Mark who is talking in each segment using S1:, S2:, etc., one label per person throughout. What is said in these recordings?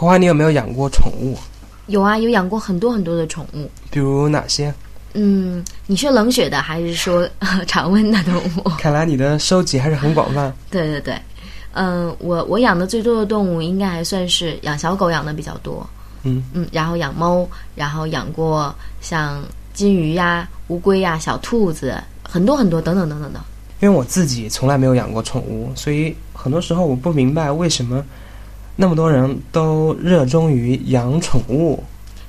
S1: 花花，你有没有养过宠物？
S2: 有啊，有养过很多很多的宠物。
S1: 比如哪些？
S2: 嗯，你是冷血的还是说常温的动物？
S1: 看来你的收集还是很广泛。
S2: 对对对，嗯，我我养的最多的动物应该还算是养小狗养的比较多。
S1: 嗯
S2: 嗯，然后养猫，然后养过像金鱼呀、乌龟呀、小兔子，很多很多，等等等等的。
S1: 因为我自己从来没有养过宠物，所以很多时候我不明白为什么那么多人都热衷于养宠物。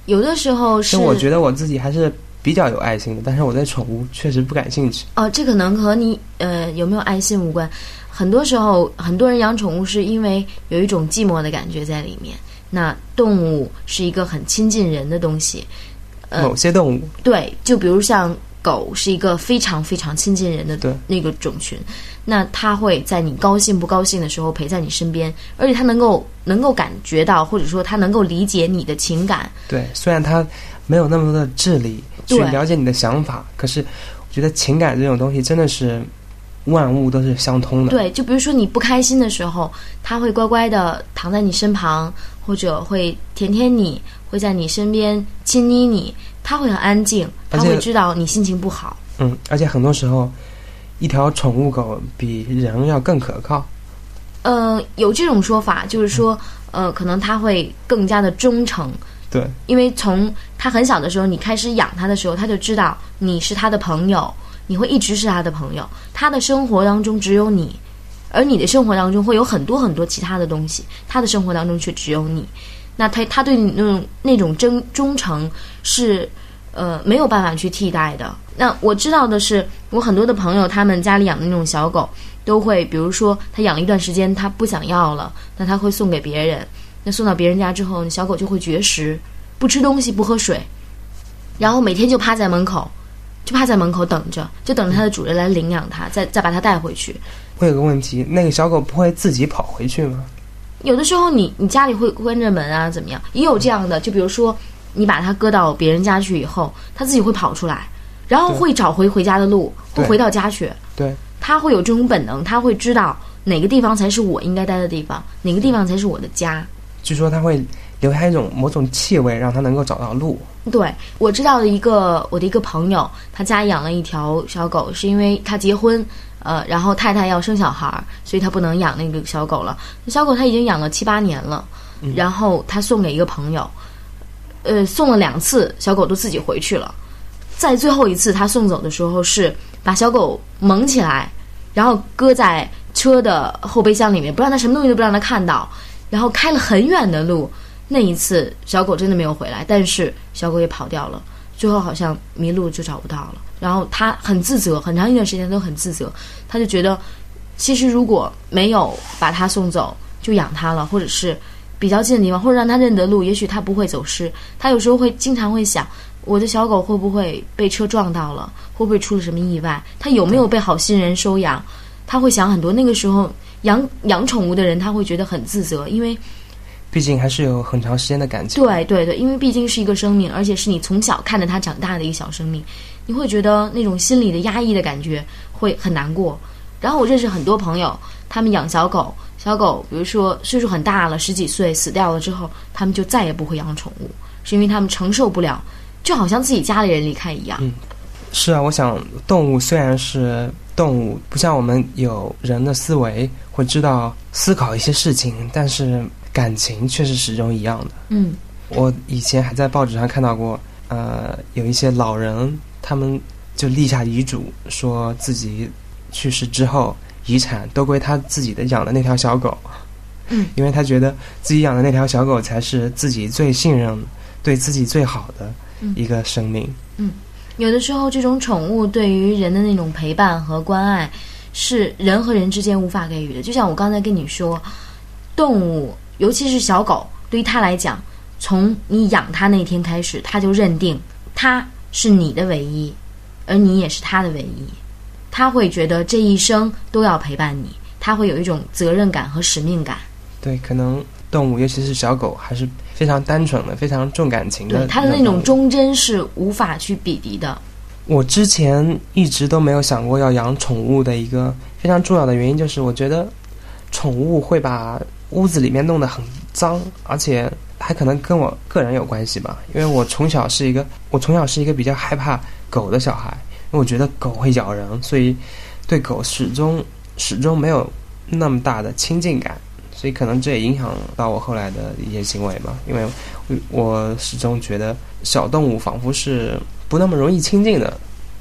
S2: 有的时候是，
S1: 我觉得我自己还是比较有爱心的，但是我对宠物确实不感兴趣。
S2: 哦，这可能和你呃有没有爱心无关。很多时候，很多人养宠物是因为有一种寂寞的感觉在里面。那动物是一个很亲近人的东西，呃，
S1: 某些动物
S2: 对，就比如像狗是一个非常非常亲近人的那个种群，那它会在你高兴不高兴的时候陪在你身边，而且它能够能够感觉到，或者说它能够理解你的情感。
S1: 对，虽然它没有那么多的智力去了解你的想法，可是我觉得情感这种东西真的是万物都是相通的。
S2: 对，就比如说你不开心的时候，它会乖乖的躺在你身旁。或者会舔舔你，会在你身边亲昵你，他会很安静，他会知道你心情不好。
S1: 嗯，而且很多时候，一条宠物狗比人要更可靠。
S2: 呃，有这种说法，就是说，呃，可能它会更加的忠诚。
S1: 对，
S2: 因为从它很小的时候，你开始养它的时候，它就知道你是它的朋友，你会一直是它的朋友，它的生活当中只有你。而你的生活当中会有很多很多其他的东西，他的生活当中却只有你。那他他对你那种那种真忠诚是呃没有办法去替代的。那我知道的是，我很多的朋友他们家里养的那种小狗，都会比如说他养了一段时间，他不想要了，那他会送给别人。那送到别人家之后，小狗就会绝食，不吃东西，不喝水，然后每天就趴在门口，就趴在门口等着，就等着它的主人来领养它，再再把它带回去。
S1: 会有个问题，那个小狗不会自己跑回去吗？
S2: 有的时候，你你家里会关着门啊，怎么样？也有这样的，就比如说，你把它搁到别人家去以后，它自己会跑出来，然后会找回回家的路，会回到家去。
S1: 对，
S2: 它会有这种本能，它会知道哪个地方才是我应该待的地方，哪个地方才是我的家。
S1: 据说它会留下一种某种气味，让它能够找到路。
S2: 对我知道的一个我的一个朋友，他家养了一条小狗，是因为他结婚。呃，然后太太要生小孩儿，所以他不能养那个小狗了。小狗他已经养了七八年了，然后他送给一个朋友，呃，送了两次，小狗都自己回去了。在最后一次他送走的时候，是把小狗蒙起来，然后搁在车的后备箱里面，不让它什么东西都不让它看到，然后开了很远的路。那一次小狗真的没有回来，但是小狗也跑掉了。最后好像迷路就找不到了，然后他很自责，很长一段时间都很自责。他就觉得，其实如果没有把它送走，就养它了，或者是比较近的地方，或者让它认得路，也许它不会走失。他有时候会经常会想，我的小狗会不会被车撞到了？会不会出了什么意外？它有没有被好心人收养？他会想很多。那个时候养养宠物的人，他会觉得很自责，因为。
S1: 毕竟还是有很长时间的感情。
S2: 对对对，因为毕竟是一个生命，而且是你从小看着它长大的一个小生命，你会觉得那种心里的压抑的感觉会很难过。然后我认识很多朋友，他们养小狗，小狗比如说岁数很大了，十几岁死掉了之后，他们就再也不会养宠物，是因为他们承受不了，就好像自己家里人离开一样。
S1: 嗯，是啊，我想动物虽然是动物，不像我们有人的思维，会知道思考一些事情，但是。感情却是始终一样的。
S2: 嗯，
S1: 我以前还在报纸上看到过，呃，有一些老人，他们就立下遗嘱，说自己去世之后，遗产都归他自己的养的那条小狗。
S2: 嗯，
S1: 因为他觉得自己养的那条小狗才是自己最信任、对自己最好的一个生命。
S2: 嗯，有的时候这种宠物对于人的那种陪伴和关爱，是人和人之间无法给予的。就像我刚才跟你说，动物。尤其是小狗，对于它来讲，从你养它那天开始，它就认定它是你的唯一，而你也是它的唯一。它会觉得这一生都要陪伴你，它会有一种责任感和使命感。
S1: 对，可能动物，尤其是小狗，还是非常单纯的，非常重感情的。
S2: 对，它的那种忠贞是无法去比敌的。
S1: 我之前一直都没有想过要养宠物的一个非常重要的原因，就是我觉得宠物会把。屋子里面弄得很脏，而且还可能跟我个人有关系吧。因为我从小是一个，我从小是一个比较害怕狗的小孩，因为我觉得狗会咬人，所以对狗始终始终没有那么大的亲近感。所以可能这也影响到我后来的一些行为嘛。因为我始终觉得小动物仿佛是不那么容易亲近的。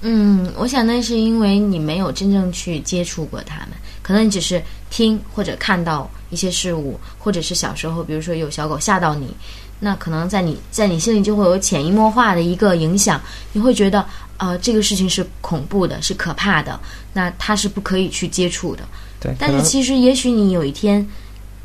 S2: 嗯，我想那是因为你没有真正去接触过它们，可能你只是听或者看到一些事物，或者是小时候，比如说有小狗吓到你，那可能在你在你心里就会有潜移默化的一个影响，你会觉得啊，这个事情是恐怖的，是可怕的，那它是不可以去接触的。
S1: 对，
S2: 但是其实也许你有一天，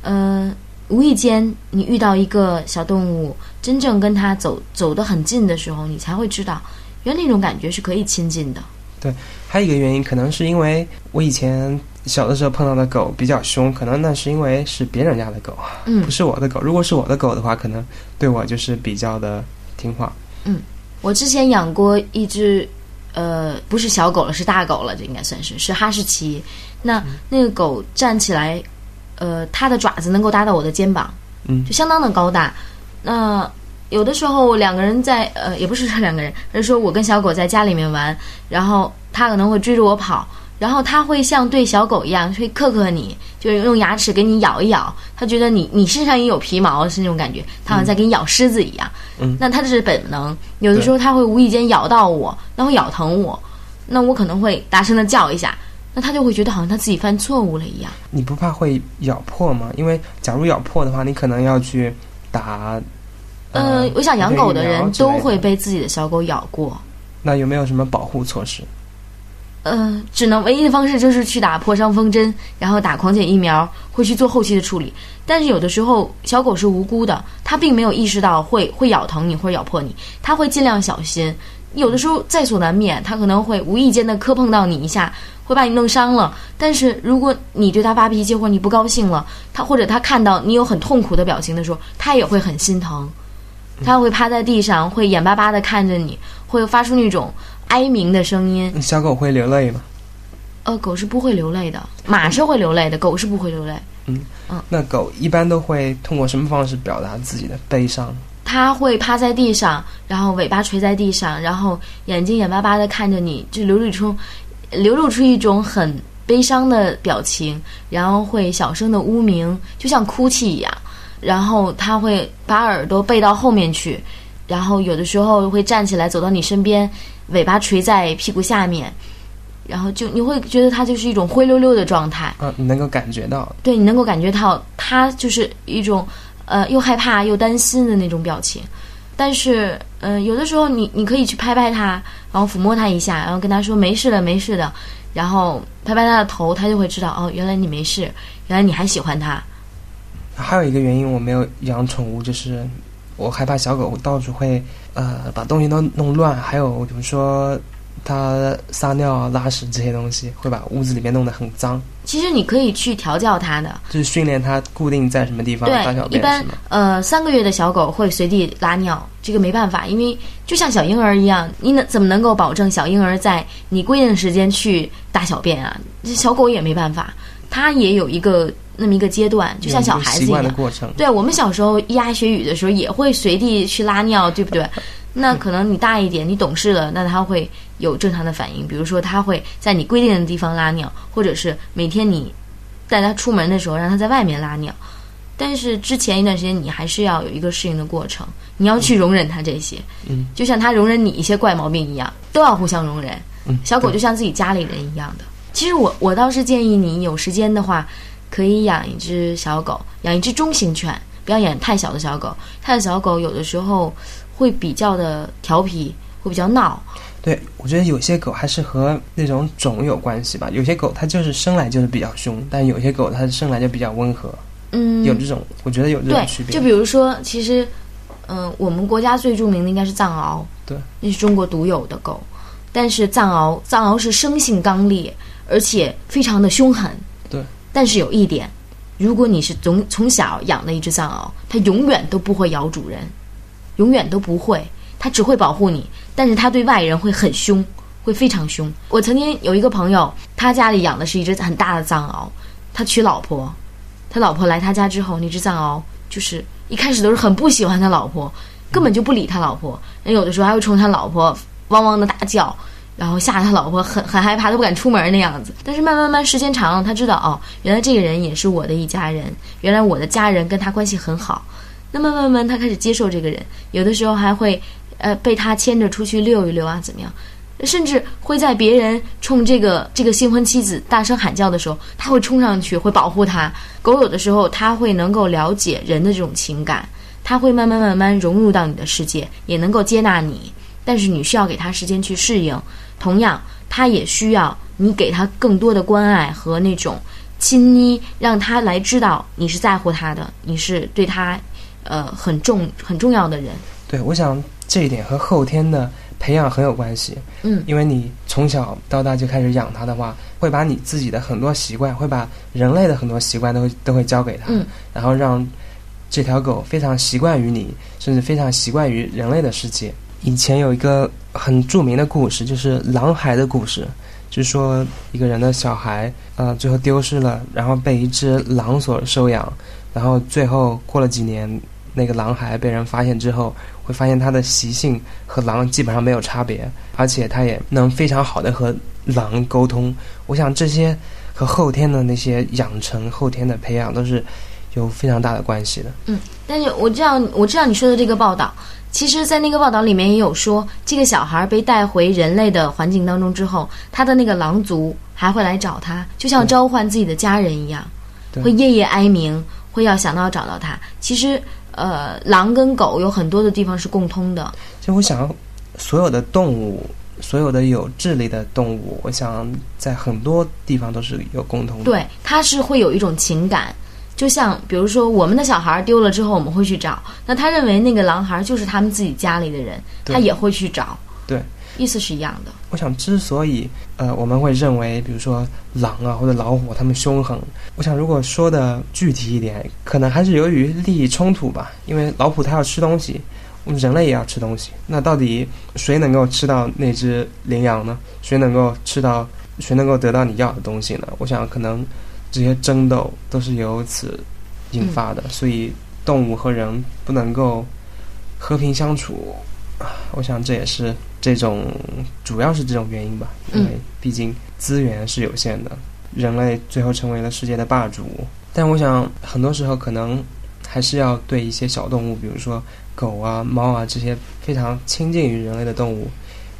S2: 呃，无意间你遇到一个小动物，真正跟它走走得很近的时候，你才会知道。原来那种感觉是可以亲近的。
S1: 对，还有一个原因，可能是因为我以前小的时候碰到的狗比较凶，可能那是因为是别人家的狗，
S2: 嗯，
S1: 不是我的狗。如果是我的狗的话，可能对我就是比较的听话。
S2: 嗯，我之前养过一只，呃，不是小狗了，是大狗了，这应该算是是哈士奇。那那个狗站起来，呃，它的爪子能够搭到我的肩膀，
S1: 嗯，
S2: 就相当的高大。那有的时候两个人在呃，也不是说两个人，而是说我跟小狗在家里面玩，然后它可能会追着我跑，然后它会像对小狗一样，会克克你，就是用牙齿给你咬一咬，它觉得你你身上也有皮毛是那种感觉，它好像在给你咬狮子一样。
S1: 嗯，
S2: 那它这是本能，有的时候它会无意间咬到我，那会咬疼我，那我可能会大声的叫一下，那它就会觉得好像它自己犯错误了一样。
S1: 你不怕会咬破吗？因为假如咬破的话，你可能要去打。
S2: 呃，我想养狗的人都会被自己的小狗咬过。
S1: 那有没有什么保护措施？
S2: 呃，只能唯一的方式就是去打破伤风针，然后打狂犬疫苗，会去做后期的处理。但是有的时候小狗是无辜的，它并没有意识到会会咬疼你或者咬破你，它会尽量小心。有的时候在所难免，它可能会无意间的磕碰到你一下，会把你弄伤了。但是如果你对它发脾气或者你不高兴了，它或者它看到你有很痛苦的表情的时候，它也会很心疼。它会趴在地上，会眼巴巴的看着你，会发出那种哀鸣的声音。
S1: 小狗会流泪吗？
S2: 呃，狗是不会流泪的，马是会流泪的，狗是不会流泪。
S1: 嗯嗯，那狗一般都会通过什么方式表达自己的悲伤？
S2: 它会趴在地上，然后尾巴垂在地上，然后眼睛眼巴巴的看着你，就流露出流露出一种很悲伤的表情，然后会小声的呜鸣，就像哭泣一样。然后他会把耳朵背到后面去，然后有的时候会站起来走到你身边，尾巴垂在屁股下面，然后就你会觉得它就是一种灰溜溜的状态。
S1: 嗯，你能够感觉到。
S2: 对，你能够感觉到它就是一种呃又害怕又担心的那种表情。但是呃有的时候你你可以去拍拍它，然后抚摸它一下，然后跟它说没事的没事的，然后拍拍它的头，它就会知道哦原来你没事，原来你还喜欢它。
S1: 还有一个原因我没有养宠物，就是我害怕小狗到处会呃把东西都弄乱，还有比如说它撒尿、拉屎这些东西会把屋子里面弄得很脏。
S2: 其实你可以去调教它的，
S1: 就是训练它固定在什么地方大小
S2: 便。一般呃三个月的小狗会随地拉尿，这个没办法，因为就像小婴儿一样，你能怎么能够保证小婴儿在你规定的时间去大小便啊？这小狗也没办法，它也有一个。那么一个阶段，就像小孩子一样。对我们小时候咿呀学语的时候，也会随地去拉尿，对不对？那可能你大一点，你懂事了，那他会有正常的反应。比如说，他会在你规定的地方拉尿，或者是每天你带他出门的时候，让他在外面拉尿。但是之前一段时间，你还是要有一个适应的过程，你要去容忍他这些。
S1: 嗯，
S2: 就像他容忍你一些怪毛病一样，都要互相容忍。
S1: 嗯，
S2: 小狗就像自己家里人一样的。其实我我倒是建议你有时间的话。可以养一只小狗，养一只中型犬，不要养太小的小狗。太小狗有的时候会比较的调皮，会比较闹。
S1: 对，我觉得有些狗还是和那种种有关系吧。有些狗它就是生来就是比较凶，但有些狗它生来就比较温和。
S2: 嗯，
S1: 有这种，我觉得有这种区别。
S2: 就比如说，其实，嗯，我们国家最著名的应该是藏獒，
S1: 对，
S2: 那是中国独有的狗。但是藏獒，藏獒是生性刚烈，而且非常的凶狠。
S1: 对。
S2: 但是有一点，如果你是从从小养的一只藏獒，它永远都不会咬主人，永远都不会，它只会保护你。但是它对外人会很凶，会非常凶。我曾经有一个朋友，他家里养的是一只很大的藏獒，他娶老婆，他老婆来他家之后，那只藏獒就是一开始都是很不喜欢他老婆，根本就不理他老婆，人有的时候还会冲他老婆汪汪的大叫。然后吓得他老婆很很害怕，都不敢出门那样子。但是慢慢慢时间长了，他知道哦，原来这个人也是我的一家人，原来我的家人跟他关系很好。那慢慢慢他开始接受这个人，有的时候还会呃被他牵着出去溜一溜啊，怎么样？甚至会在别人冲这个这个新婚妻子大声喊叫的时候，他会冲上去会保护他。狗有的时候他会能够了解人的这种情感，他会慢慢慢慢融入到你的世界，也能够接纳你。但是你需要给他时间去适应。同样，他也需要你给他更多的关爱和那种亲昵，让他来知道你是在乎他的，你是对他，呃，很重很重要的人。
S1: 对，我想这一点和后天的培养很有关系。
S2: 嗯，
S1: 因为你从小到大就开始养它的话，会把你自己的很多习惯，会把人类的很多习惯都会都会教给他，
S2: 嗯，
S1: 然后让这条狗非常习惯于你，甚至非常习惯于人类的世界。以前有一个很著名的故事，就是狼孩的故事，就是说一个人的小孩，呃，最后丢失了，然后被一只狼所收养，然后最后过了几年，那个狼孩被人发现之后，会发现他的习性和狼基本上没有差别，而且他也能非常好的和狼沟通。我想这些和后天的那些养成、后天的培养都是有非常大的关系的。
S2: 嗯，但是我知道，我知道你说的这个报道。其实，在那个报道里面也有说，这个小孩被带回人类的环境当中之后，他的那个狼族还会来找他，就像召唤自己的家人一样，会夜夜哀鸣，会要想到找到他。其实，呃，狼跟狗有很多的地方是共通的。
S1: 就我想，所有的动物，所有的有智力的动物，我想在很多地方都是有共通的。
S2: 对，它是会有一种情感。就像比如说，我们的小孩丢了之后，我们会去找。那他认为那个狼孩就是他们自己家里的人，他也会去找。
S1: 对，
S2: 意思是一样的。
S1: 我想，之所以呃我们会认为，比如说狼啊或者老虎，它们凶狠，我想如果说的具体一点，可能还是由于利益冲突吧。因为老虎它要吃东西，我们人类也要吃东西。那到底谁能够吃到那只羚羊呢？谁能够吃到？谁能够得到你要的东西呢？我想可能。这些争斗都是由此引发的，所以动物和人不能够和平相处。我想这也是这种，主要是这种原因吧。因为毕竟资源是有限的，人类最后成为了世界的霸主。但我想很多时候可能还是要对一些小动物，比如说狗啊、猫啊这些非常亲近于人类的动物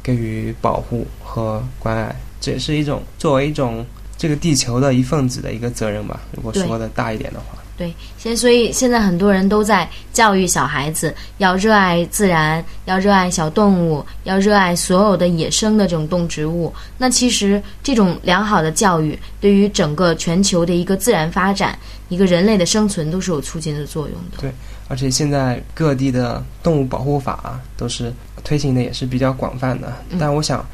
S1: 给予保护和关爱。这也是一种作为一种。这个地球的一份子的一个责任吧，如果说的大一点的话。
S2: 对，现所以现在很多人都在教育小孩子要热爱自然，要热爱小动物，要热爱所有的野生的这种动植物。那其实这种良好的教育，对于整个全球的一个自然发展，一个人类的生存都是有促进的作用的。
S1: 对，而且现在各地的动物保护法都是推行的也是比较广泛的，但我想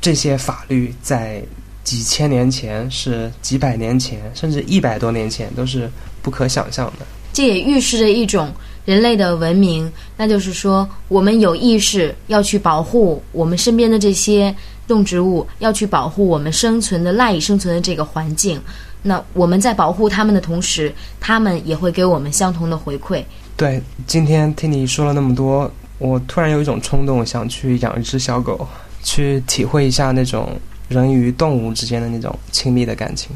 S1: 这些法律在。几千年前是几百年前，甚至一百多年前都是不可想象的。
S2: 这也预示着一种人类的文明，那就是说，我们有意识要去保护我们身边的这些动植物，要去保护我们生存的赖以生存的这个环境。那我们在保护它们的同时，它们也会给我们相同的回馈。
S1: 对，今天听你说了那么多，我突然有一种冲动，想去养一只小狗，去体会一下那种。人与动物之间的那种亲密的感情。